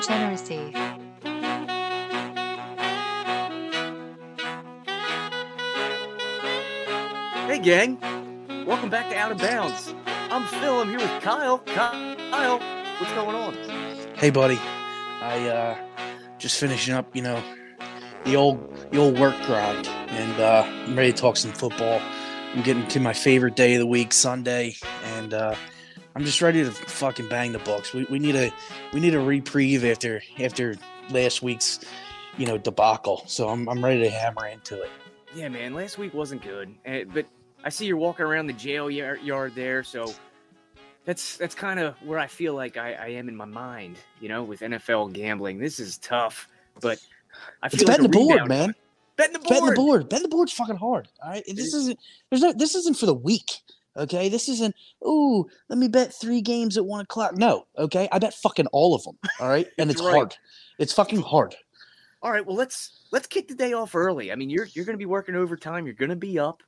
Degeneracy. Hey, gang. Welcome back to Out of Bounds. I'm Phil. I'm here with Kyle. Kyle, what's going on? Hey, buddy. I uh, just finishing up, you know, the old the old work grind, and uh, I'm ready to talk some football. I'm getting to my favorite day of the week, Sunday, and uh, I'm just ready to fucking bang the books. We, we need a we need a reprieve after after last week's you know debacle. So I'm I'm ready to hammer into it. Yeah, man. Last week wasn't good, but I see you're walking around the jail yard, yard there, so that's that's kind of where I feel like I, I am in my mind. You know, with NFL gambling, this is tough, but I It's feel like betting the board, man. Betting the board. Betting the board. Betting the board's fucking hard. All right. This is. isn't there's no this isn't for the weak. Okay. This isn't, ooh, let me bet three games at one o'clock. No, okay. I bet fucking all of them. All right. And it's right. hard. It's fucking hard. All right, well let's let's kick the day off early. I mean, you're you're going to be working overtime. You're going to be up,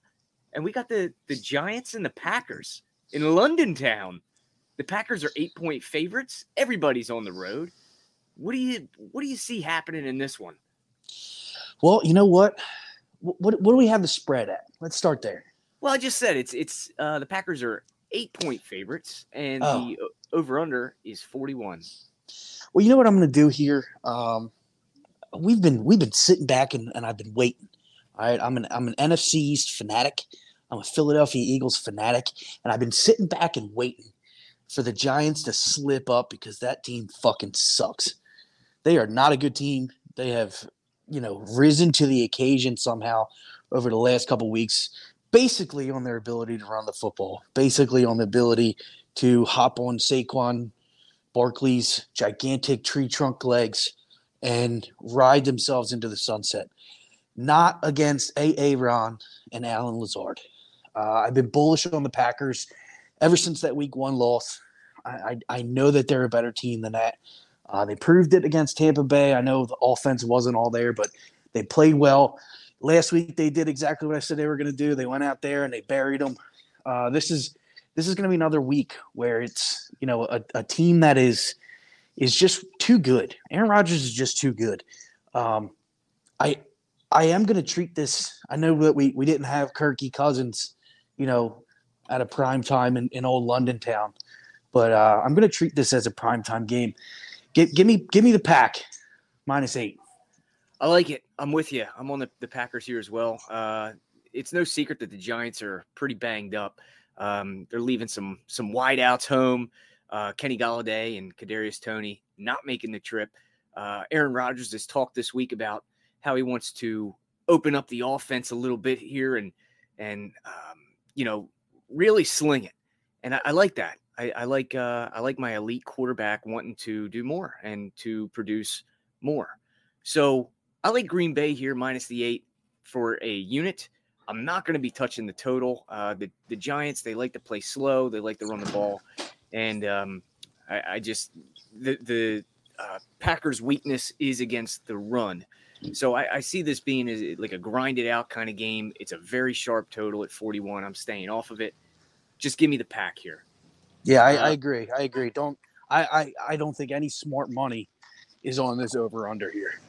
and we got the the Giants and the Packers in London town. The Packers are eight point favorites. Everybody's on the road. What do you what do you see happening in this one? Well, you know what? What, what, what do we have the spread at? Let's start there. Well, I just said it's it's uh, the Packers are eight point favorites, and Oh. the over under is forty one. Well, you know what I'm going to do here. Um, we've been we've been sitting back and, and I've been waiting. All right, I'm an I'm an NFC East fanatic. I'm a Philadelphia Eagles fanatic, and I've been sitting back and waiting for the Giants to slip up because that team fucking sucks. They are not a good team. They have, you know, risen to the occasion somehow over the last couple weeks, basically on their ability to run the football, basically on the ability to hop on Saquon Barkley's gigantic tree trunk legs and ride themselves into the sunset. Not against A.A. Ron and Allen Lazard. Uh, I've been bullish on the Packers ever since that week one loss. I, I, I know that they're a better team than that. Uh, they proved it against Tampa Bay. I know the offense wasn't all there, but they played well. Last week they did exactly what I said they were going to do. They went out there and they buried them. Uh, this is this is going to be another week where it's you know a, a team that is is just too good. Aaron Rodgers is just too good. Um, I I am going to treat this. I know that we we didn't have Kirky Cousins, you know, at a prime time in, in old London town, but uh, I'm going to treat this as a prime time game. Give, give me give me the pack minus eight. I like it. I'm with you. I'm on the, the Packers here as well. Uh, it's no secret that the Giants are pretty banged up. Um, they're leaving some some wideouts home. Uh, Kenny Golladay and Kadarius Toney not making the trip. Uh, Aaron Rodgers has talked this week about how he wants to open up the offense a little bit here and and um, you know really sling it. And I, I like that. I, I like uh, I like my elite quarterback wanting to do more and to produce more. So I like Green Bay here minus the eight for a unit. I'm not going to be touching the total. Uh, the the Giants they like to play slow. They like to run the ball, and um, I, I just the the uh, Packers' weakness is against the run. So I, I see this being a, like a grinded out kind of game. It's a very sharp total at 41. I'm staying off of it. Just give me the pack here. Yeah, I, I agree. I agree. Don't I, I I don't think any smart money is on this over under here.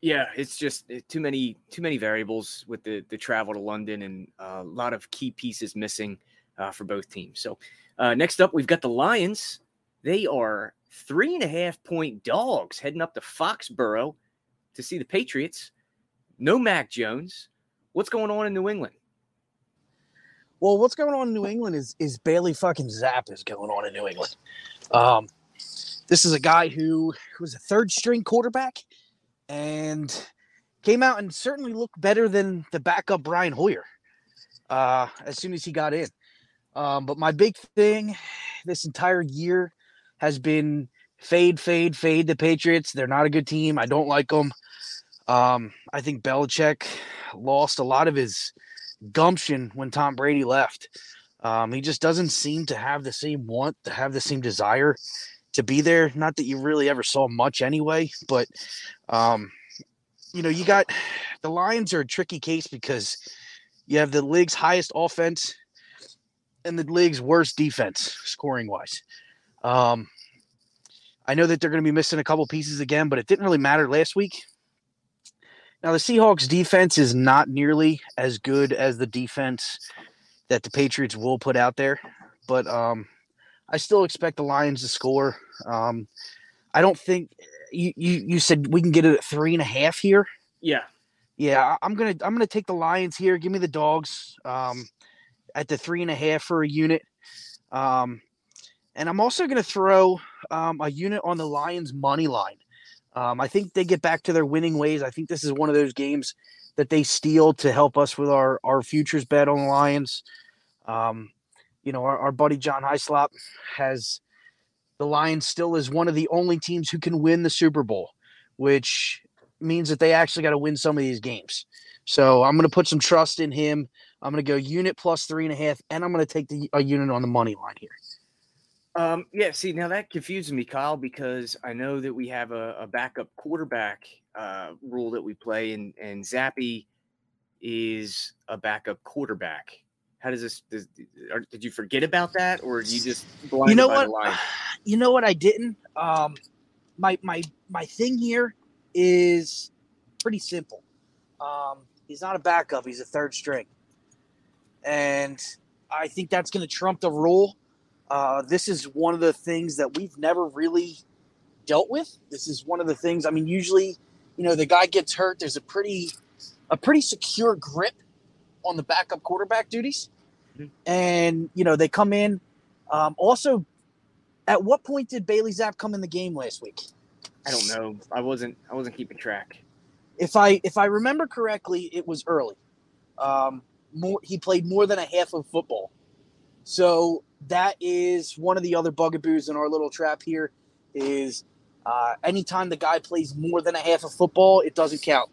Yeah, it's just eh, too many too many variables with the the travel to London and a lot of key pieces missing uh, for both teams. So uh, next up, we've got the Lions. They are three and a half point dogs heading up to Foxborough to see the Patriots. No Mac Jones. What's going on in New England? Well, what's going on in New England is is Bailey fucking Zappe is going on in New England. Um, this is a guy who, who was a third string quarterback and came out and certainly looked better than the backup Brian Hoyer uh, as soon as he got in. Um, but my big thing this entire year has been fade, fade, fade the Patriots. They're not a good team. I don't like them. Um, I think Belichick lost a lot of his gumption when Tom Brady left. Um, he just doesn't seem to have the same want, to have the same desire to be there. Not that you really ever saw much anyway, but um, you know, you got the Lions are a tricky case because you have the league's highest offense and the league's worst defense scoring wise. Um, I know that they're going to be missing a couple pieces again, but it didn't really matter last week. Now the Seahawks defense is not nearly as good as the defense that the Patriots will put out there, but um, I still expect the Lions to score. Um, I don't think you, you you said we can get it at three and a half here. Yeah, yeah. I'm gonna I'm gonna take the Lions here. Give me the dogs um, at the three and a half for a unit. Um, and I'm also gonna throw um, a unit on the Lions money line. Um, I think they get back to their winning ways. I think this is one of those games that they steal to help us with our our futures bet on the Lions. Um, you know, our, our buddy John Hyslop has the Lions still is one of the only teams who can win the Super Bowl, which means that they actually got to win some of these games. So I'm going to put some trust in him. I'm going to go unit plus three and a half, and I'm going to take the a unit on the money line here. Um, yeah, see, now that confuses me, Kyle, because I know that we have a, a backup quarterback uh, rule that we play, and and Zappe is a backup quarterback. How does this? Or, did you forget about that, or you just you know what? You know what? I didn't. Um, my my my thing here is pretty simple. Um, he's not a backup; he's a third string, and I think that's going to trump the rule. Uh, this is one of the things that we've never really dealt with. This is one of the things. I mean, usually, you know, the guy gets hurt. There's a pretty a pretty secure grip on the backup quarterback duties. Mm-hmm. And, you know, they come in. Um, also, at what point did Bailey Zappe come in the game last week? I don't know. I wasn't I wasn't keeping track. If I if I remember correctly, it was early. Um, more he played more than a half of football. So that is one of the other bugaboos in our little trap here is uh, anytime the guy plays more than a half of football, it doesn't count.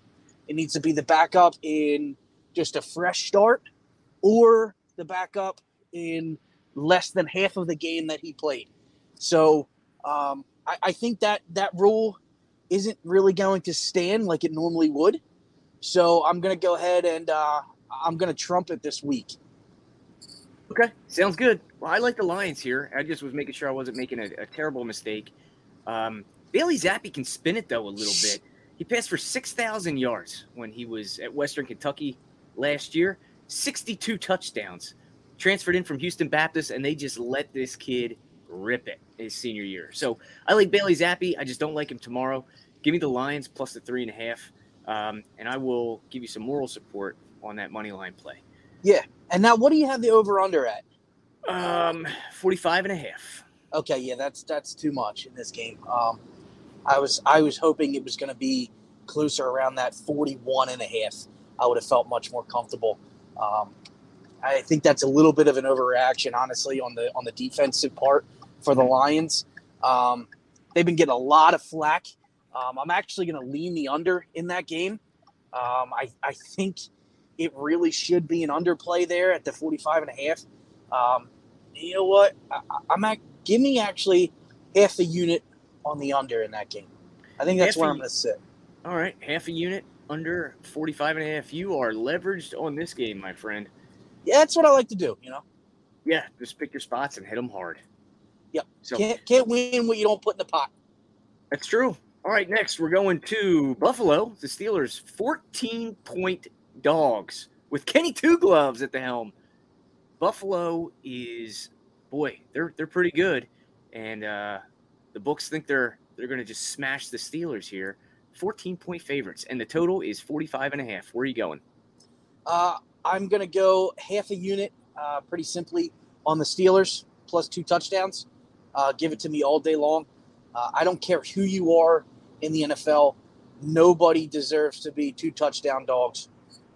It needs to be the backup in just a fresh start or the backup in less than half of the game that he played. So um, I, I, think that that rule isn't really going to stand like it normally would. So I'm going to go ahead and uh, I'm going to trump it this week. Okay, sounds good. Well, I like the Lions here. I just was making sure I wasn't making a, a terrible mistake. Um, Bailey Zappe can spin it though a little bit. He passed for six thousand yards when he was at Western Kentucky last year, 62 touchdowns. Transferred in from Houston Baptist, and they just let this kid rip it his senior year. So I like Bailey Zappe. I just don't like him tomorrow. Give me the Lions plus the three and a half, um, and I will give you some moral support on that money line play. Yeah. And now, what do you have the over under at? Um, 45 and a half. Okay, yeah, that's that's too much in this game. Um, I was I was hoping it was going to be closer around that 41 and a half. I would have felt much more comfortable. Um, I think that's a little bit of an overreaction, honestly, on the on the defensive part for the Lions. Um, they've been getting a lot of flack. Um, I'm actually going to lean the under in that game. Um, I, I think it really should be an underplay there at the 45 and a half. Um, you know what? I, am at give me actually half a unit on the under in that game. I think that's Half where I'm going to sit. All right, half a unit under 45 and a half. You are leveraged on this game, my friend. Yeah, that's what I like to do. You know, Yeah, just pick your spots and hit them hard. Yep. So can't can't win what you don't put in the pot. that's true. All right, next we're going to Buffalo. The Steelers, 14 point dogs with Kenny Two Gloves at the helm. Buffalo is, boy, they're they're pretty good, and uh, the books think they're they're going to just smash the Steelers here. 14 point favorites, and the total is 45 and a half. Where are you going? Uh, I'm going to go half a unit, uh, pretty simply, on the Steelers plus two touchdowns. Uh, give it to me all day long. Uh, I don't care who you are in the NFL. Nobody deserves to be two touchdown dogs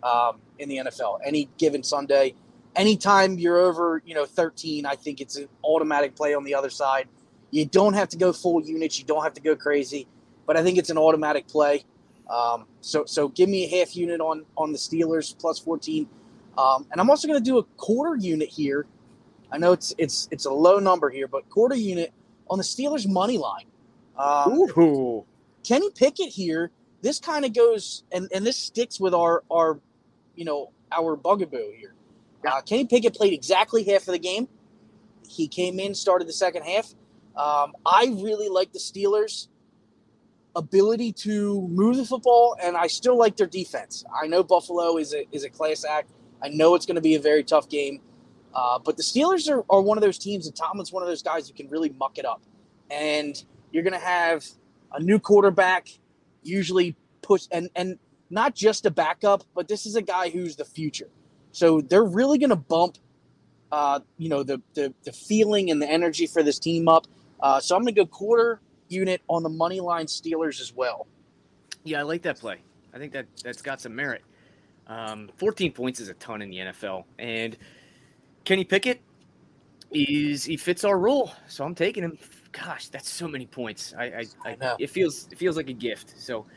um, in the NFL. Any given Sunday, anytime you're over, you know, 13, I think it's an automatic play on the other side. You don't have to go full units. You don't have to go crazy, but I think it's an automatic play. Um, so so give me a half unit on on the Steelers plus 14. Um, and I'm also going to do a quarter unit here. I know it's it's it's a low number here, but quarter unit on the Steelers money line. Um, Ooh, Kenny Pickett here. This kind of goes and and this sticks with our our you know our bugaboo here. Uh, Kenny Pickett played exactly half of the game. He came in, started the second half. Um, I really like the Steelers' ability to move the football, and I still like their defense. I know Buffalo is a is a class act. I know it's going to be a very tough game, uh, but the Steelers are, are one of those teams, and Tomlin's one of those guys who can really muck it up. And you're going to have a new quarterback, usually push, and and not just a backup, but this is a guy who's the future. So they're really going to bump, uh, you know, the, the the feeling and the energy for this team up. Uh, so I'm going to go quarter unit on the money line Steelers as well. Yeah, I like that play. I think that that's got some merit. Um, 14 points is a ton in the NFL, and Kenny Pickett is he fits our rule, so I'm taking him. Gosh, that's so many points. I, I, I, I know. it feels it feels like a gift. So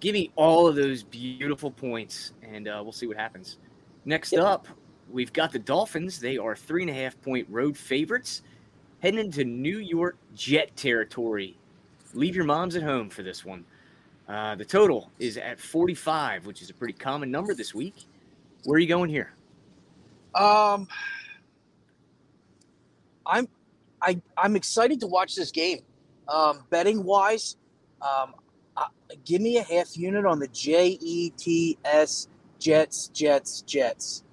give me all of those beautiful points, and uh, we'll see what happens. Next Yep. up, we've got the Dolphins. They are three and a half point road favorites, heading into New York Jet territory. Leave your moms at home for this one. Uh, the total is at 45, which is a pretty common number this week. Where are you going here? Um, I'm I I'm excited to watch this game. Um, betting wise, um, uh, give me a half unit on the J E T S Jets Jets Jets.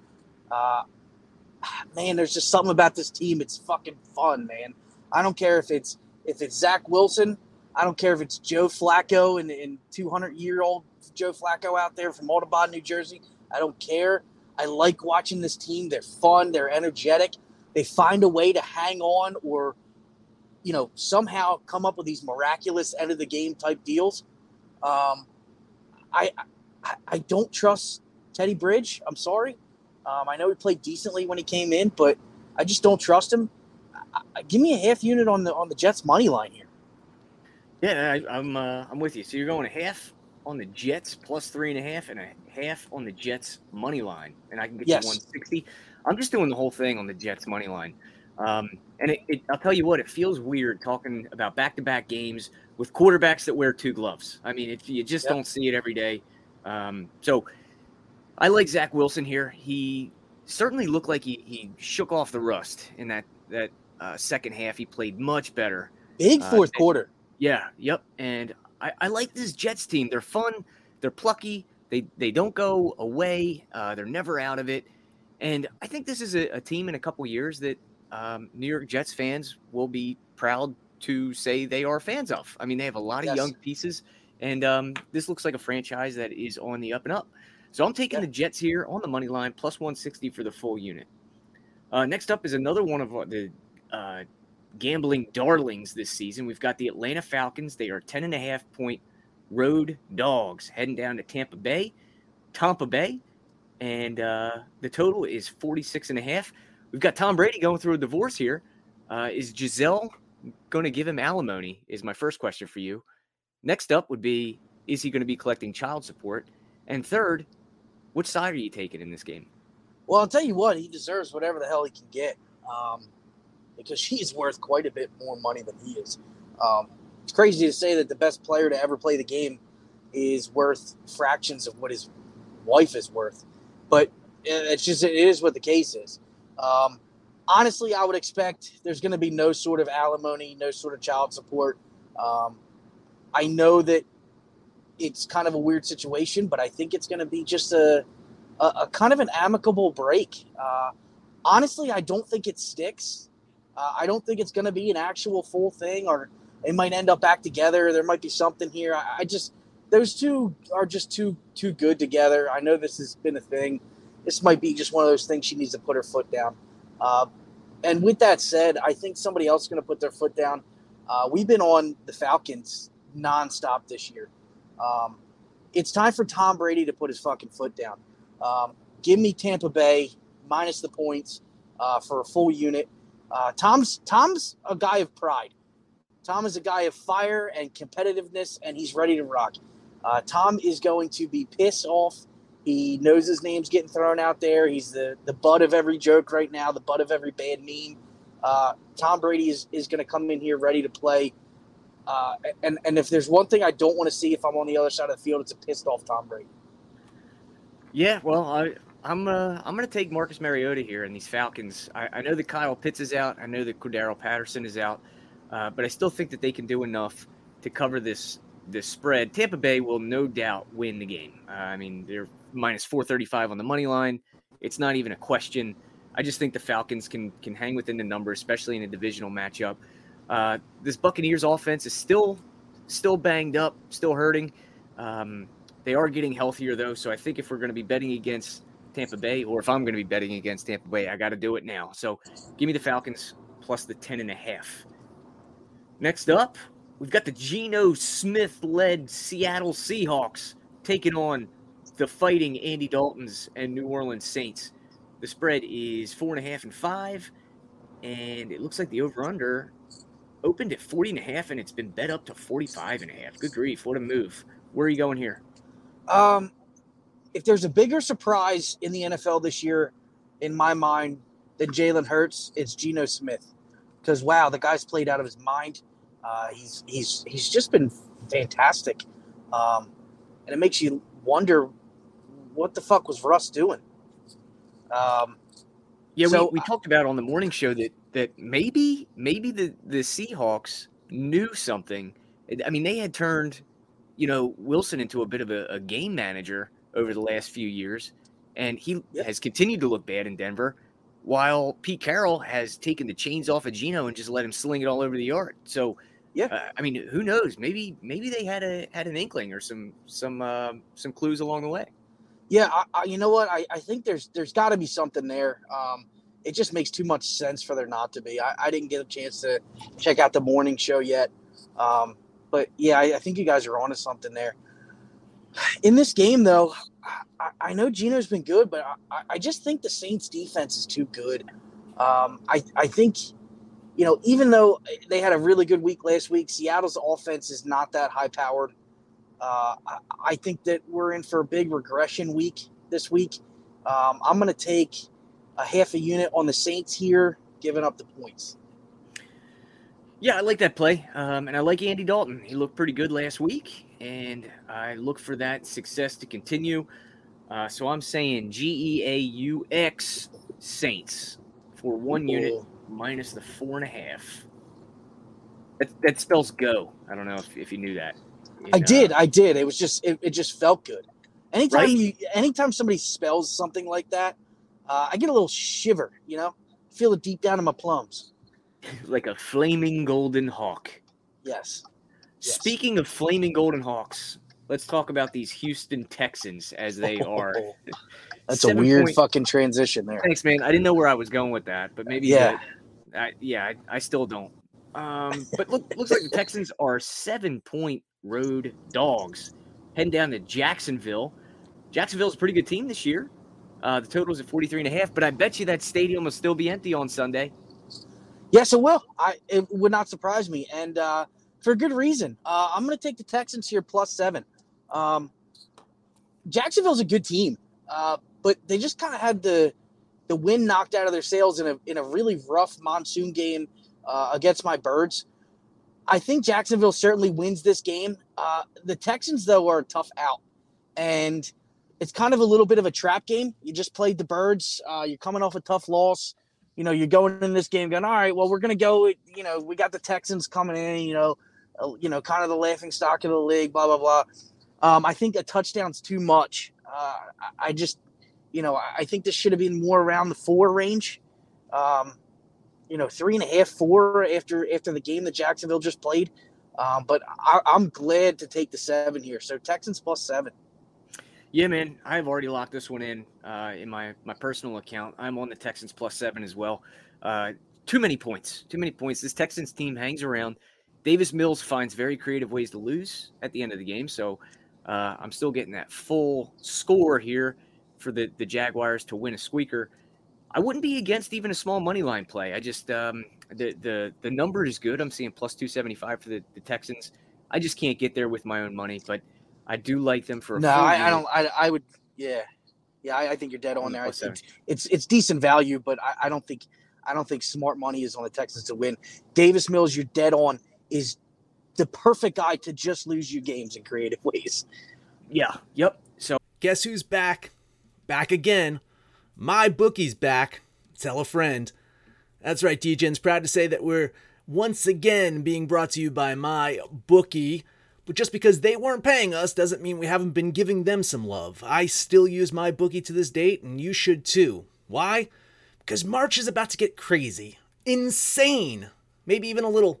Uh, man, there's just something about this team. It's fucking fun, man. I don't care if it's if it's Zach Wilson. I don't care if it's Joe Flacco and, and 200 year old Joe Flacco out there from Audubon, New Jersey. I don't care. I like watching this team. They're fun. They're energetic. They find a way to hang on or, you know, somehow come up with these miraculous end of the game type deals. Um, I, I I don't trust Teddy Bridge. I'm sorry. Um, I know he played decently when he came in, but I just don't trust him. I, I, give me a half unit on the on the Jets money line here. Yeah, I, I'm uh, I'm with you. So you're going a half on the Jets plus three and a half, and a half on the Jets money line, and I can get Yes. you 160. I'm just doing the whole thing on the Jets money line. Um, and it, it, I'll tell you what, it feels weird talking about back-to-back games with quarterbacks that wear two gloves. I mean, it, you just Yep. don't see it every day. Um, so I like Zach Wilson here. He certainly looked like he, he shook off the rust in that that uh, second half. He played much better. Big Uh, fourth they- quarter. Yeah, yep. And I, I like this Jets team. They're fun. They're plucky. They they don't go away. Uh, they're never out of it. And I think this is a, a team in a couple years that um, New York Jets fans will be proud to say they are fans of. I mean, they have a lot of Yes. young pieces, and um, this looks like a franchise that is on the up and up. So I'm taking Yeah. the Jets here on the money line, plus 160 for the full unit. Uh, next up is another one of the uh, gambling darlings this season. We've got the Atlanta Falcons. They are 10 and a half point road dogs heading down to Tampa Bay, Tampa Bay, and uh, the total is 46 and a half. We've got Tom Brady going through a divorce here. Uh, is Gisele going to give him alimony? Is my first question for you. Next up would be is he going to be collecting child support? And third, which side are you taking in this game? Well, I'll tell you what, he deserves whatever the hell he can get um, because he's worth quite a bit more money than he is. Um, it's crazy to say that the best player to ever play the game is worth fractions of what his wife is worth, but it's just it is what the case is. Um, honestly, I would expect there's going to be no sort of alimony, no sort of child support. Um, I know that it's kind of a weird situation, but I think it's going to be just a, a, a, kind of an amicable break. Uh, honestly, I don't think it sticks. Uh, I don't think it's going to be an actual full thing, or it might end up back together. There might be something here. I, I just those two are just too too good together. I know this has been a thing. This might be just one of those things she needs to put her foot down. Uh, and with that said, I think somebody else is going to put their foot down. Uh, we've been on the Falcons nonstop this year. Um, it's time for Tom Brady to put his fucking foot down. Um, give me Tampa Bay minus the points uh, for a full unit. Uh, Tom's Tom's a guy of pride. Tom is a guy of fire and competitiveness, and he's ready to rock. Uh, Tom is going to be pissed off. He knows his name's getting thrown out there. He's the, the butt of every joke right now, the butt of every bad meme. Uh, Tom Brady is, is going to come in here ready to play. Uh, and, and if there's one thing I don't want to see if I'm on the other side of the field, it's a pissed off Tom Brady. Yeah, well, I, I'm uh, I'm to take Marcus Mariota here and these Falcons. I, I know that Kyle Pitts is out. I know that Cordarrelle Patterson is out, uh, but I still think that they can do enough to cover this this spread. Tampa Bay will no doubt win the game. Uh, I mean, they're minus 435 on the money line. It's not even a question. I just think the Falcons can can hang within the number, especially in a divisional matchup. Uh, this Buccaneers offense is still still banged up, still hurting. Um, they are getting healthier though, so I think if we're going to be betting against Tampa Bay, or if I'm going to be betting against Tampa Bay, I got to do it now. So give me the Falcons plus the 10 and a half. Next up, we've got the Geno Smith led Seattle Seahawks taking on the fighting Andy Daltons and New Orleans Saints. The spread is four and a half and five, and it looks like the over under opened at 40 and a half and it's been bet up to 45 and a half. Good grief, what a move. Where are you going here? Um, if there's a bigger surprise in the NFL this year, in my mind, than Jalen Hurts, it's Geno Smith. Because wow, the guy's played out of his mind. Uh, he's he's he's just been fantastic, um, and it makes you wonder what the fuck was Russ doing. Um, yeah, so, we, we talked about on the morning show that that maybe maybe the the Seahawks knew something. I mean, they had turned, you know, Wilson into a bit of a, a game manager over the last few years, and he yeah. has continued to look bad in Denver, while Pete Carroll has taken the chains off of Geno and just let him sling it all over the yard. So, yeah, uh, I mean, who knows? Maybe maybe they had a had an inkling or some some uh, some clues along the way. Yeah, I, I, you know what? I, I think there's there's got to be something there. Um, it just makes too much sense for there not to be. I, I didn't get a chance to check out the morning show yet, um, but yeah, I, I think you guys are onto something there. In this game, though, I, I know Geno's been good, but I, I, just think the Saints defense is too good. Um, I, I think, you know, even though they had a really good week last week, Seattle's offense is not that high powered. Uh, I, think that we're in for a big regression week this week. Um, I'm going to take a half a unit on the Saints here, giving up the points. Yeah, I like that play. Um, and I like Andy Dalton. He looked pretty good last week and I look for that success to continue. Uh, so I'm saying G E A U X Saints for one Ooh. unit minus the four and a half. That, that spells go. I don't know if, if you knew that. I did. I did. It was just it, it just felt good. Anytime right? you anytime somebody spells something like that, uh, I get a little shiver. You know, feel it deep down in my plums. like a flaming golden hawk. Yes. Speaking of flaming Golden Hawks, let's talk about these Houston Texans as they are. That's a weird point, fucking transition there. Thanks, man. I didn't know where I was going with that, but maybe yeah, I, yeah, I, I, still don't. Um, but look, looks like the Texans are seven point road dogs heading down to Jacksonville. Jacksonville's a pretty good team this year. Uh, the total is at 43 and a half, but I bet you that stadium will still be empty on Sunday. Yes, it will. I it would not surprise me. And uh, for good reason. Uh, I'm going to take the Texans here plus seven. Um, Jacksonville's a good team, uh, but they just kind of had the the wind knocked out of their sails in a in a really rough monsoon game uh, against my birds. I think Jacksonville certainly wins this game. Uh, the Texans, though, are tough out. And it's kind of a little bit of a trap game. You just played the Birds. Uh, you're coming off a tough loss. You know, you're going in this game going, all right, well, we're going to go, you know, we got the Texans coming in, you know, you know, kind of the laughing stock of the league, blah, blah, blah. Um, I think a touchdown's too much. Uh, I just, you know, I think this should have been more around the four range. Um, you know, three and a half, four after after the game that Jacksonville just played. Um, but I, I'm glad to take the seven here. So Texans plus seven. Yeah, man, I've already locked this one in uh, in my my personal account. I'm on the Texans plus seven as well. Uh, too many points, too many points. This Texans team hangs around. Davis Mills finds very creative ways to lose at the end of the game, so uh, I'm still getting that full score here for the the Jaguars to win a squeaker. I wouldn't be against even a small money line play. I just um, the the the number is good. I'm seeing plus two seventy five for the, the Texans. I just can't get there with my own money, but I do like them for. no, I, I, don't. I, I would. Yeah, yeah. I, I think you're dead on, on there. It's, it's, it's decent value, but I, I don't think I don't think smart money is on the Texans to win. Davis Mills, you're dead on. Is the perfect guy to just lose you games in creative ways. Yeah. Yep. So guess who's back? Back again my bookie's back. Tell a friend. That's right, DJ's proud to say that we're once again being brought to you by my bookie. But just because they weren't paying us doesn't mean we haven't been giving them some love. I still use MyBookie to this date, and you should too. Why? Because March is about to get crazy, insane, maybe even a little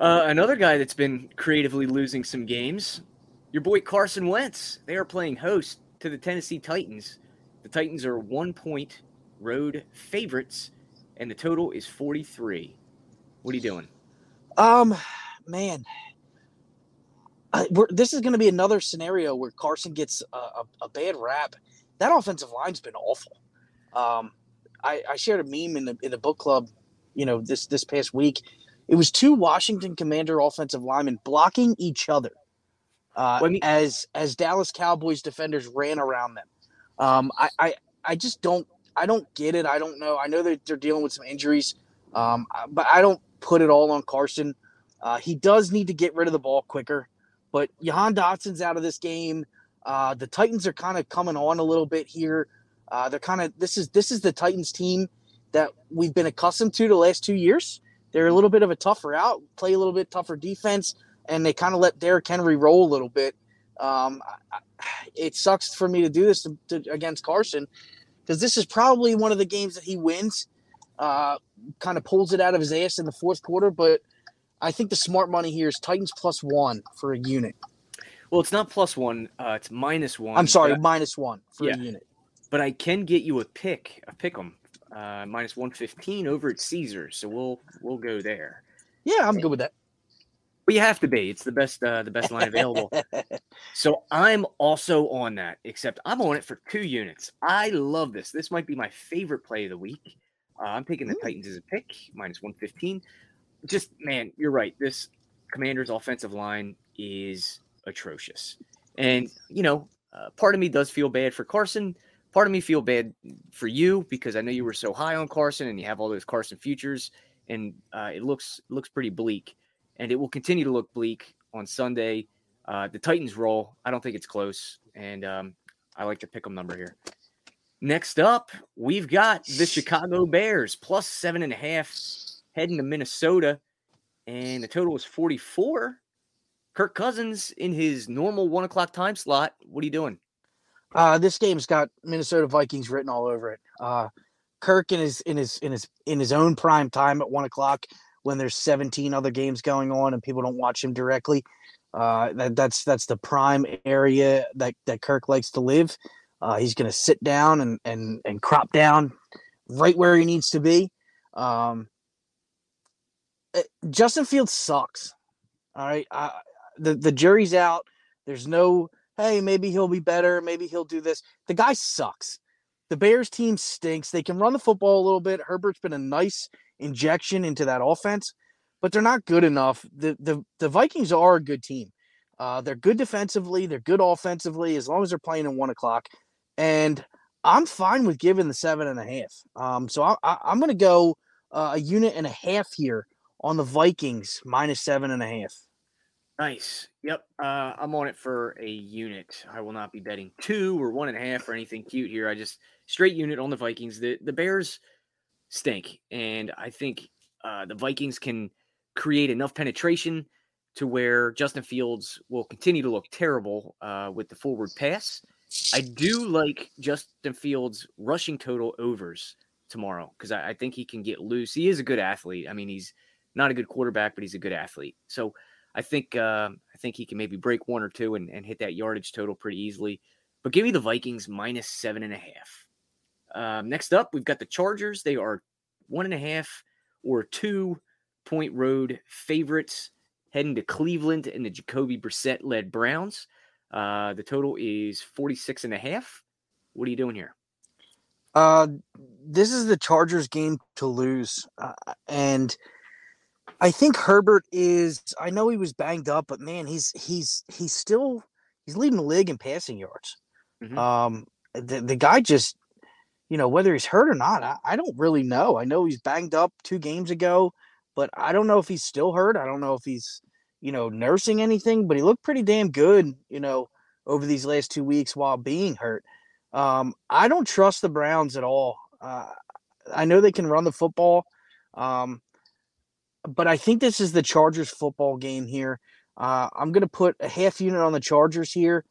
Uh, another guy that's been creatively losing some games, your boy Carson Wentz. They are playing host to the Tennessee Titans. The Titans are one point road favorites, and the total is 43. What are you doing? Um, man, I, this is going to be another scenario where Carson gets a, a, a, bad rap. That offensive line's been awful. Um, I, I shared a meme in the in the book club, you know, this this past week. It was two Washington Commander offensive linemen blocking each other uh, me, as as Dallas Cowboys defenders ran around them. Um, I, I I just don't I don't get it. I don't know. I know that they're dealing with some injuries, um, but I don't put it all on Carson. Uh, he does need to get rid of the ball quicker, but Jahan Dotson's out of this game. Uh, the Titans are kind of coming on a little bit here. Uh, they're kind of this is this is the Titans team that we've been accustomed to the last two years. They're a little bit of a tougher out, play a little bit tougher defense, and they kind of let Derrick Henry roll a little bit. Um, I, it sucks for me to do this to, to, against Carson because this is probably one of the games that he wins uh, kind of pulls it out of his ass in the fourth quarter. But I think the smart money here is Titans plus one for a unit. Well, it's not plus one. Uh, it's minus one. I'm sorry, minus one for Yeah. a unit. but I can get you a pick, a pick 'em, uh, minus one fifteen over at Caesars. So we'll we'll go there. Yeah, I'm good with that. But you have to be. It's the best uh, the best line available. So I'm also on that, except I'm on it for two units. I love this. This might be my favorite play of the week. Uh, I'm taking the Titans as a pick, minus 115. Just, man, you're right. This Commander's offensive line is atrocious. And, you know, uh, part of me does feel bad for Carson. Part of me feel bad for you because I know you were so high on Carson and you have all those Carson futures, and uh, it looks looks pretty bleak, and it will continue to look bleak on Sunday. Uh, the Titans roll. I don't think it's close, and um, I like to pick them number here. Next up, we've got the Chicago Bears plus seven and a half heading to Minnesota, and the total is 44. Kirk Cousins in his normal one o'clock time slot. What are you doing? Uh, this game's got Minnesota Vikings written all over it. Uh, Kirk in his in his in his in his own prime time at one o'clock when there's 17 other games going on and people don't watch him directly. Uh, that, that's that's the prime area that that Kirk likes to live. Uh, he's going to sit down and and and crop down right where he needs to be. Um, eh, Justin Fields sucks. All right, I, the the jury's out. There's no hey, maybe he'll be better, maybe he'll do this. The guy sucks. The Bears team stinks. They can run the football a little bit. Herbert's been a nice injection into that offense, but they're not good enough. The the the Vikings are a good team. Uh, they're good defensively. They're good offensively as long as they're playing in one o'clock. And I'm fine with giving the seven and a half. Um, so I, I, I'm going to go uh, a unit and a half here on the Vikings minus seven and a half. Nice. Yep. Uh, I'm on it for a unit. I will not be betting two or one and a half or anything cute here. I just straight unit on the Vikings. The the Bears stink, and I think uh, the Vikings can create enough penetration to where Justin Fields will continue to look terrible uh, with the forward pass. I do like Justin Fields rushing total overs tomorrow because I, I think he can get loose. He is a good athlete. I mean, he's not a good quarterback, but he's a good athlete. So I think uh, I think he can maybe break one or two and, and hit that yardage total pretty easily. But give me the Vikings minus seven and a half. Um, next up, we've got the Chargers. They are one and a half or two point road favorites heading to Cleveland and the Jacoby Brissett led Browns. Uh, the total is 46 and a half. What are you doing here? Uh, this is the Chargers game to lose, uh, and I think Herbert is. I know he was banged up, but man, he's he's he's still he's leading the league in passing yards. Mhm. Um, the the guy just, you know, whether he's hurt or not, I, I don't really know. I know he's banged up two games ago, but I don't know if he's still hurt. I don't know if he's, you know, nursing anything. But he looked pretty damn good, you know, over these last two weeks while being hurt. Um, I don't trust the Browns at all. Uh, I know they can run the football, um, but I think this is the Chargers football game here. Uh, I'm going to put a half unit on the Chargers here,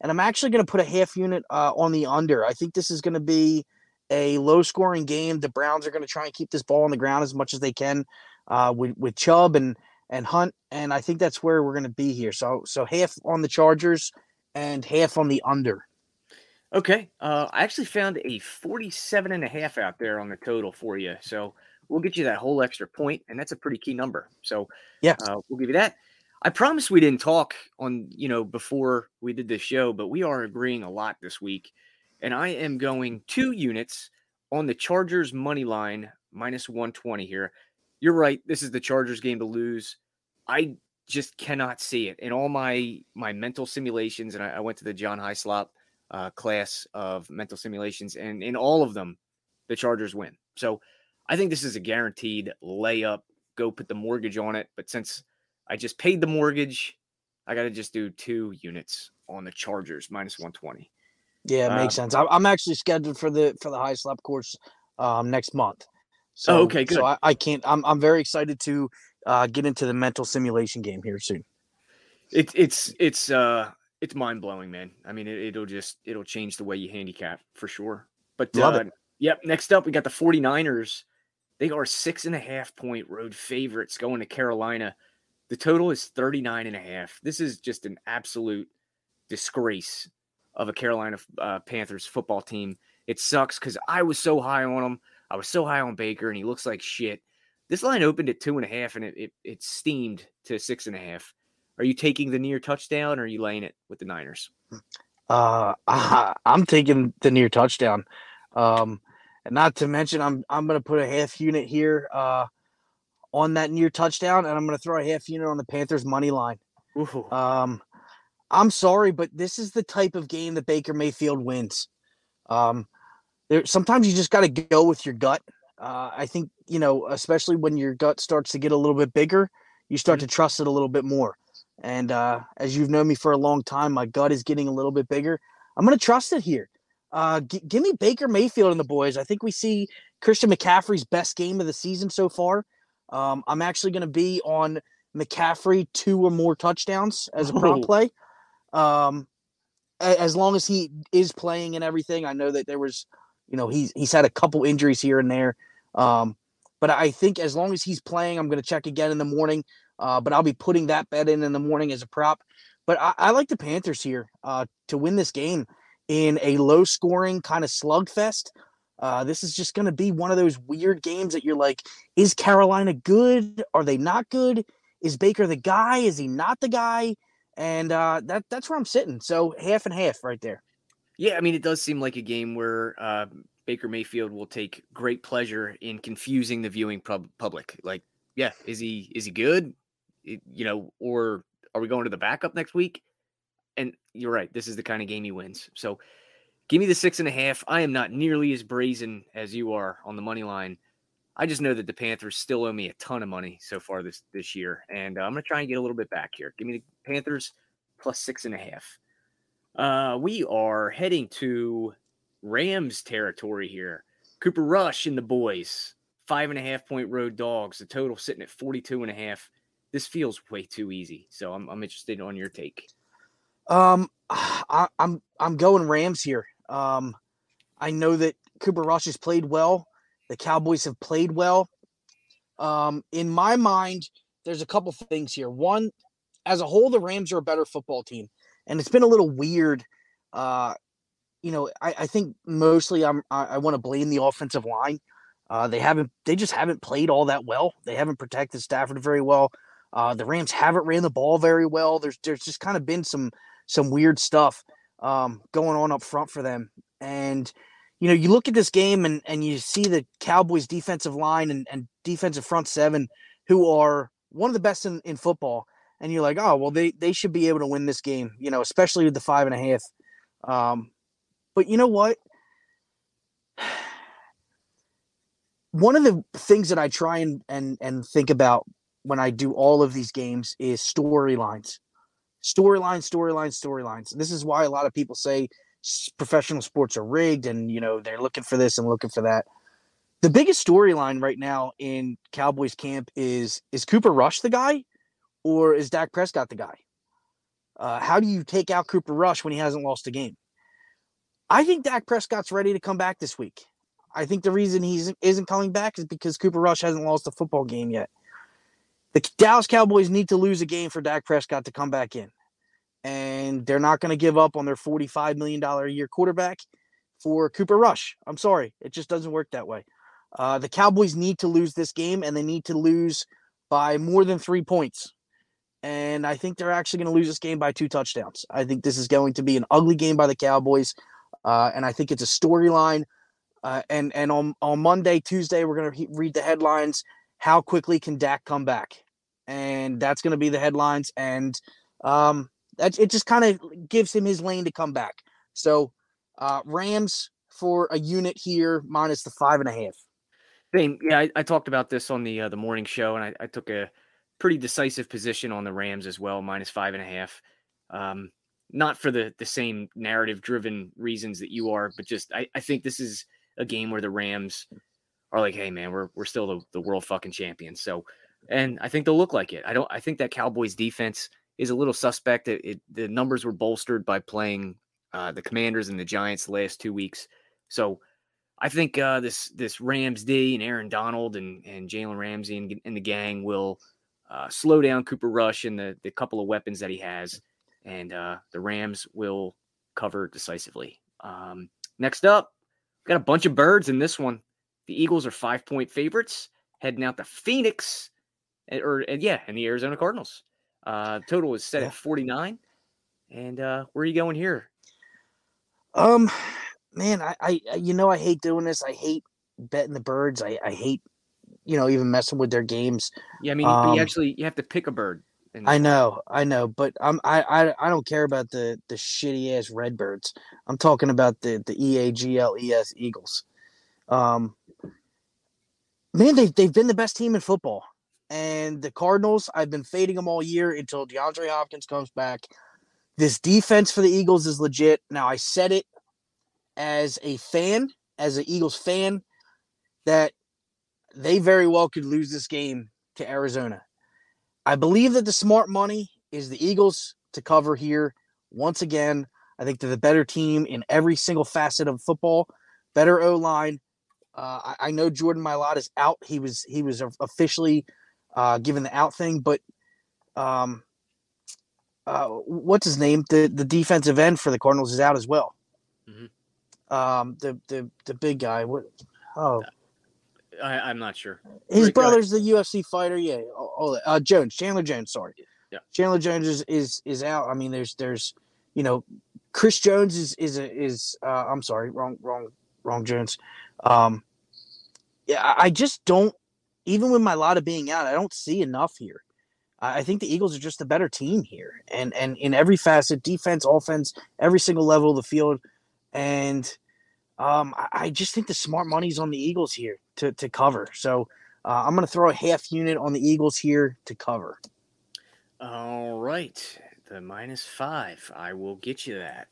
and I'm actually going to put a half unit uh, on the under. I think this is going to be a low scoring game. The Browns are going to try and keep this ball on the ground as much as they can uh, with with Chubb and and Hunt, and I think that's where we're going to be here. So so half on the Chargers and half on the under. Okay. Uh, I actually found a 47 and a half out there on the total for you. So we'll get you that whole extra point, and that's a pretty key number. So Yeah. uh, we'll give you that. I promise we didn't talk on, you know, before we did this show, but we are agreeing a lot this week. And I am going two units on the Chargers money line minus 120 here. You're right. This is the Chargers game to lose. I just cannot see it in all my my mental simulations. And I, I went to the John Hyslop uh, class of mental simulations, and in all of them, the Chargers win. So I think this is a guaranteed layup. Go put the mortgage on it. But since I just paid the mortgage, I got to just do two units on the Chargers minus 120. Yeah, it Uh, makes sense. I'm actually scheduled for the for the Hyslop course um, next month. So, Oh, okay, good. So I, I can't. I'm I'm very excited to uh, get into the mental simulation game here soon. It's it's it's uh it's mind blowing, man. I mean, it, it'll just it'll change the way you handicap for sure. But Love uh, it. yep. Next up, we got the 49ers. They are six and a half point road favorites going to Carolina. The total is 39 and a half. This is just an absolute disgrace of a Carolina uh, Panthers football team. It sucks because I was so high on him. I was so high on Baker, and he looks like shit. This line opened at two and a half, and it, it, it steamed to six and a half. Are you taking the near touchdown, or are you laying it with the Niners? Uh, I, am taking the near touchdown. Um, and not to mention, I'm I'm going to put a half unit here uh, on that near touchdown, and I'm going to throw a half unit on the Panthers money line. Ooh. Um, I'm sorry, but this is the type of game that Baker Mayfield wins. Um, there sometimes you just got to go with your gut. Uh, I think you know, especially when your gut starts to get a little bit bigger, you start mm-hmm. to trust it a little bit more. And uh, as you've known me for a long time, my gut is getting a little bit bigger. I'm going to trust it here. Uh, g- give me Baker Mayfield and the boys. I think we see Christian McCaffrey's best game of the season so far. Um, I'm actually going to be on McCaffrey two or more touchdowns as a prop oh. play. Um, as long as he is playing and everything, I know that there was, you know, he's he's had a couple injuries here and there. Um, but I think as long as he's playing, I'm going to check again in the morning. Uh, but I'll be putting that bet in in the morning as a prop. But I, I like the Panthers here uh, to win this game in a low scoring kind of slugfest. Uh, this is just going to be one of those weird games that you're like, is Carolina good? Are they not good? Is Baker the guy? Is he not the guy? And uh, that that's where I'm sitting. So half and half right there. Yeah, I mean, it does seem like a game where uh, Baker Mayfield will take great pleasure in confusing the viewing pub- public. Like, yeah, is he is he good? you know, or are we going to the backup next week? And you're right. This is the kind of game he wins. So give me the six and a half. I am not nearly as brazen as you are on the money line. I just know that the Panthers still owe me a ton of money so far this this year, and uh, I'm to try and get a little bit back here. Give me the Panthers plus six and a half. Uh, we are heading to Rams territory here. Cooper Rush and the boys, five and a half point road dogs. The total sitting at 42 and a half this feels way too easy. So I'm I'm interested on your take. Um, I, I'm I'm going Rams here. Um, I know that Cooper Rush has played well. The Cowboys have played well. Um, in my mind, there's a couple things here. One, as a whole, the Rams are a better football team, and it's been a little weird. Uh, you know, I, I think mostly I'm I, I want to blame the offensive line. Uh, they haven't they just haven't played all that well. They haven't protected Stafford very well. Uh, the Rams haven't ran the ball very well. There's there's just kind of been some some weird stuff um, going on up front for them. And you know, you look at this game and and you see the Cowboys defensive line and, and defensive front seven who are one of the best in, in football. And you're like, oh well, they they should be able to win this game, you know, especially with the five and a half. Um, but you know what? One of the things that I try and and and think about when I do all of these games is storylines. Storyline, storyline, storylines. This is why a lot of people say professional sports are rigged and you know they're looking for this and looking for that. The biggest storyline right now in Cowboys camp is is Cooper Rush the guy or is Dak Prescott the guy? Uh, how do you take out Cooper Rush when he hasn't lost a game? I think Dak Prescott's ready to come back this week. I think the reason he isn't coming back is because Cooper Rush hasn't lost a football game yet. The Dallas Cowboys need to lose a game for Dak Prescott to come back in. And they're not going to give up on their $45 million a year quarterback for Cooper Rush. I'm sorry. It just doesn't work that way. Uh, the Cowboys need to lose this game, and they need to lose by more than three points. And I think they're actually going to lose this game by two touchdowns. I think this is going to be an ugly game by the Cowboys. Uh, and I think it's a storyline. Uh, and and on, on Monday, Tuesday, we're going to he- read the headlines. How quickly can Dak come back? And that's going to be the headlines. And um, that it just kind of gives him his lane to come back. So uh, Rams for a unit here minus the five and a half. Same. Yeah, I, I talked about this on the uh, the morning show, and I, I, took a pretty decisive position on the Rams as well, minus five and a half. Um, not for the the same narrative driven reasons that you are, but just I, I think this is a game where the Rams are like, hey man, we're we're still the, the world fucking champions. So and I think they'll look like it. I don't. I think that Cowboys defense is a little suspect. It, it the numbers were bolstered by playing uh, the Commanders and the Giants the last two weeks. So I think uh, this this Rams D and Aaron Donald and and Jalen Ramsey and, and, the gang will uh, slow down Cooper Rush and the the couple of weapons that he has, and uh, the Rams will cover decisively. Um, next up, got a bunch of birds in this one. The Eagles are five point favorites heading out to Phoenix, or and yeah, and the Arizona Cardinals. Uh, total is set Yeah. at 49. And uh, where are you going here? Um, man, I, I, you know, I hate doing this. I hate betting the birds. I, I hate, you know, even messing with their games. Yeah, I mean, Um, you actually you have to pick a bird. I know, I know, but I'm, I, I, I don't care about the, the shitty ass Redbirds. I'm talking about the, the E A G L E S Eagles. Um, man, they've, they've been the best team in football. And the Cardinals, I've been fading them all year until DeAndre Hopkins comes back. This defense for the Eagles is legit. Now, I said it as a fan, as an Eagles fan, that they very well could lose this game to Arizona. I believe that the smart money is the Eagles to cover here once again. I think they're the better team in every single facet of football. Better O line. Uh, I, I know Jordan Mailata is out. He was he was officially uh, given the out thing, but um, uh, what's his name? The the defensive end for the Cardinals is out as well. Mhm. Um, the the the big guy. What? Oh, I, I'm not sure. his Right, go ahead. brother's the UFC fighter. Yeah. Oh, uh, Jones, Chandler Jones. Sorry. Yeah. Chandler Jones is, is is out. I mean, there's there's you know, Chris Jones is is a, is uh, I'm sorry, wrong wrong wrong Jones. Um, yeah, I just don't. Even with Mailata being out, I don't see enough here. I I think the Eagles are just a better team here, and and in every facet, defense, offense, every single level of the field, and um, I, I just think the smart money's on the Eagles here to to cover. So uh, I'm going to throw a half unit on the Eagles here to cover. All right, the minus five. I will get you that.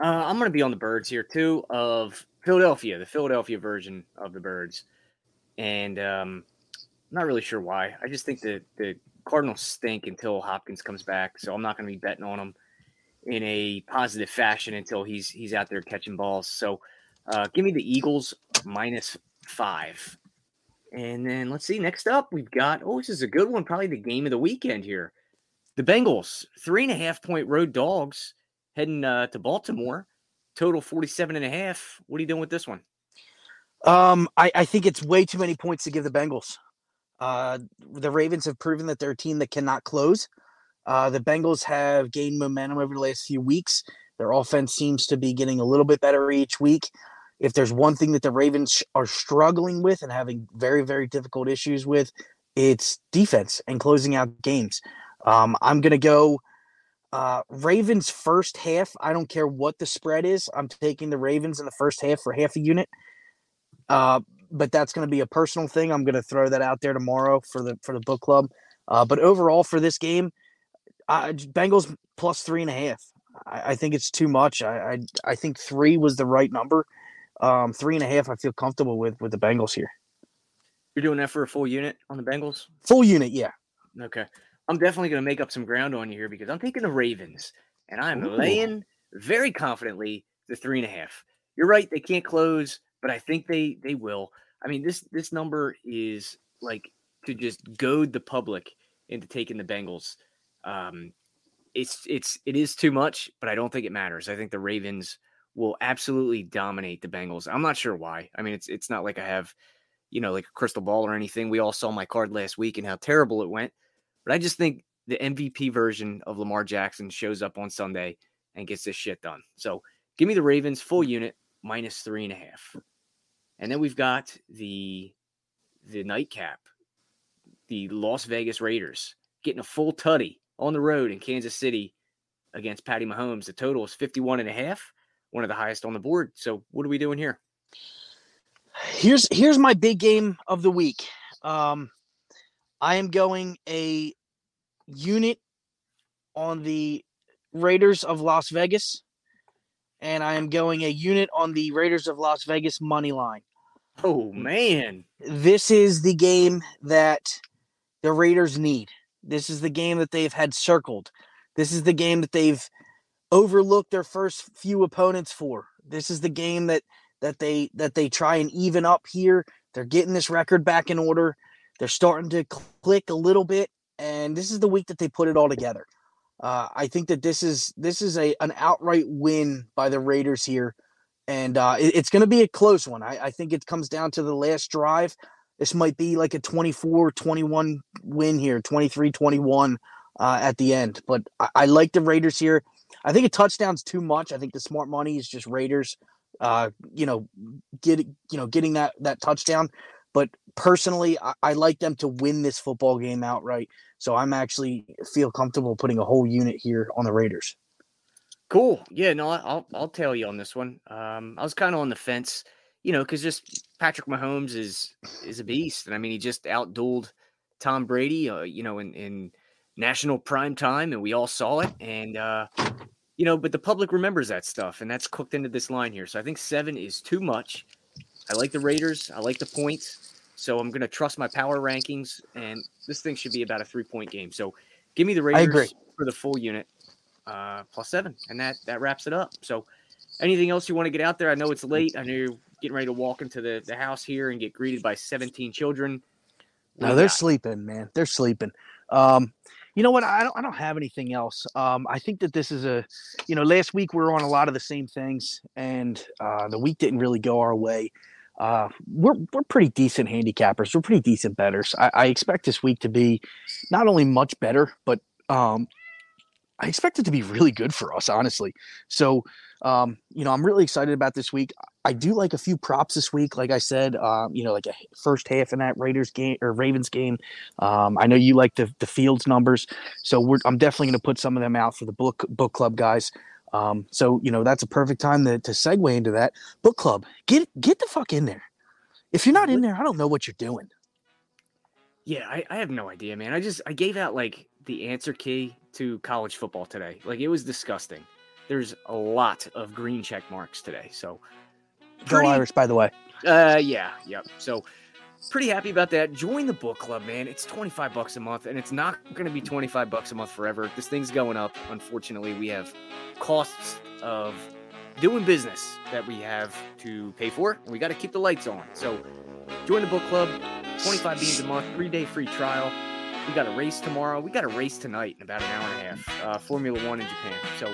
Uh, I'm going to be on the birds here too of Philadelphia, the Philadelphia version of the birds, and um, I'm not really sure why. I just think that the Cardinals stink until Hopkins comes back, so I'm not going to be betting on them in a positive fashion until he's he's out there catching balls. So uh, give me the Eagles minus five. And then let's see. Next up, we've got oh, this is a good one. Probably the game of the weekend here. The Bengals, three and a half point road dogs heading uh, to Baltimore. Total 47 and a half. What are you doing with this one? Um, I, I think it's way too many points to give the Bengals. Uh, the Ravens have proven that they're a team that cannot close. Uh, the Bengals have gained momentum over the last few weeks. Their offense seems to be getting a little bit better each week. If there's one thing that the Ravens are struggling with and having very, very difficult issues with, it's defense and closing out games. Um, I'm going to go uh, Ravens first half. I don't care what the spread is. I'm taking the Ravens in the first half for half a unit. Uh, but that's going to be a personal thing. I'm going to throw that out there tomorrow for the for the book club. Uh, but overall for this game, uh, Bengals plus three and a half. I, I think it's too much. I, I I think three was the right number. Um, three and a half, I feel comfortable with with the Bengals here. You're doing that for a full unit on the Bengals? Full unit, yeah. Okay. I'm definitely going to make up some ground on you here because I'm taking the Ravens and I'm Ooh. laying very confidently the three and a half. You're right. They can't close, but I think they, they will. I mean, this, this number is like to just goad the public into taking the Bengals. Um, it's, it's, it is too much, but I don't think it matters. I think the Ravens will absolutely dominate the Bengals. I'm not sure why. I mean, it's, it's not like I have, you know, like a crystal ball or anything. We all saw my card last week and how terrible it went. But I just think the MVP version of Lamar Jackson shows up on Sunday and gets this shit done. So give me the Ravens full unit minus three and a half. And then we've got the the nightcap, the Las Vegas Raiders getting a full tutty on the road in Kansas City against Patty Mahomes. The total is 51 and a half, one of the highest on the board. So what are we doing here? Here's here's my big game of the week. Um, I am going a unit on the Raiders of Las Vegas, and I am going a unit on the Raiders of Las Vegas money line. Oh man. This is the game that the Raiders need. This is the game that they've had circled. This is the game that they've overlooked their first few opponents for. This is the game that that they that they try and even up here. They're getting this record back in order. They're starting to click a little bit, and this is the week that they put it all together. Uh, I think that this is this is a an outright win by the Raiders here, and uh, it, it's going to be a close one. I, I think it comes down to the last drive. This might be like a 24-21 win here, 23-21 uh, at the end. But I, I like the Raiders here. I think a touchdown's too much. I think the smart money is just Raiders. Uh, you know, get you know getting that that touchdown. But personally, I, I like them to win this football game outright. So I'm actually feel comfortable putting a whole unit here on the Raiders. Cool. Yeah, no, I'll I'll tell you on this one. Um, I was kind of on the fence, you know, because just Patrick Mahomes is is a beast, and I mean he just outdueled Tom Brady, uh, you know, in in national prime time, and we all saw it. And uh, you know, but the public remembers that stuff, and that's cooked into this line here. So I think seven is too much. I like the Raiders. I like the points. So I'm going to trust my power rankings, and this thing should be about a three point game. So give me the Raiders for the full unit uh, plus seven, and that that wraps it up. So anything else you want to get out there? I know it's late. I know you're getting ready to walk into the, the house here and get greeted by 17 children. no, they're sleeping, man. They're sleeping. Um, you know what? I don't. I don't have anything else. Um, I think that this is a, you know, last week we were on a lot of the same things, and uh, the week didn't really go our way. Uh, we're we're pretty decent handicappers. We're pretty decent betters. I, I expect this week to be not only much better, but um, I expect it to be really good for us, honestly. So, um, you know, I'm really excited about this week. I do like a few props this week. Like I said, um, you know, like a first half in that Raiders game or Ravens game. Um, I know you like the the Fields numbers, so we're, I'm definitely going to put some of them out for the book book club guys. Um, so you know that's a perfect time to, to segue into that book club. Get get the fuck in there. If you're not in there, I don't know what you're doing. Yeah, I, I have no idea, man. I just I gave out like the answer key to college football today. Like it was disgusting. There's a lot of green check marks today. So Go Irish, by the way. Uh, yeah, yep. So pretty happy about that. Join the book club, man. It's 25 bucks a month, and it's not going to be 25 bucks a month forever. This thing's going up. Unfortunately, we have costs of doing business that we have to pay for, and we got to keep the lights on. So join the book club. 25 beans a month, three day free trial. We got a race tomorrow. We got a race tonight in about an hour and a half. Uh, Formula One in Japan. So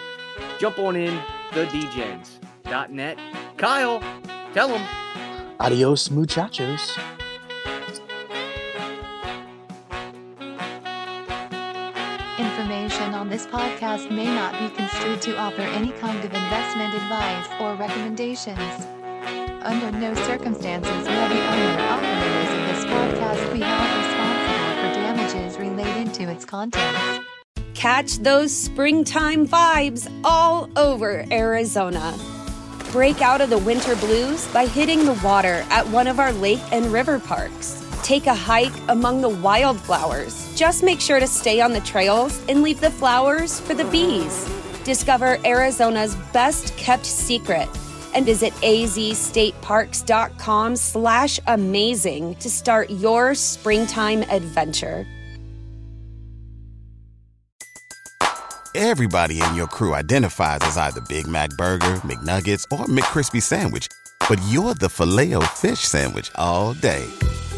jump on in thedegens.net. Kyle, tell them. Adios, muchachos. This podcast may not be construed to offer any kind of investment advice or recommendations. Under no circumstances will the owner or operators of this podcast be held responsible for damages related to its contents. Catch those springtime vibes all over Arizona. Break out of the winter blues by hitting the water at one of our lake and river parks. Take a hike among the wildflowers. Just make sure to stay on the trails and leave the flowers for the bees. Discover Arizona's best kept secret and visit azstateparks.com slash amazing to start your springtime adventure. Everybody in your crew identifies as either Big Mac Burger, McNuggets, or McCrispy Sandwich. But you're the filet fish Sandwich all day.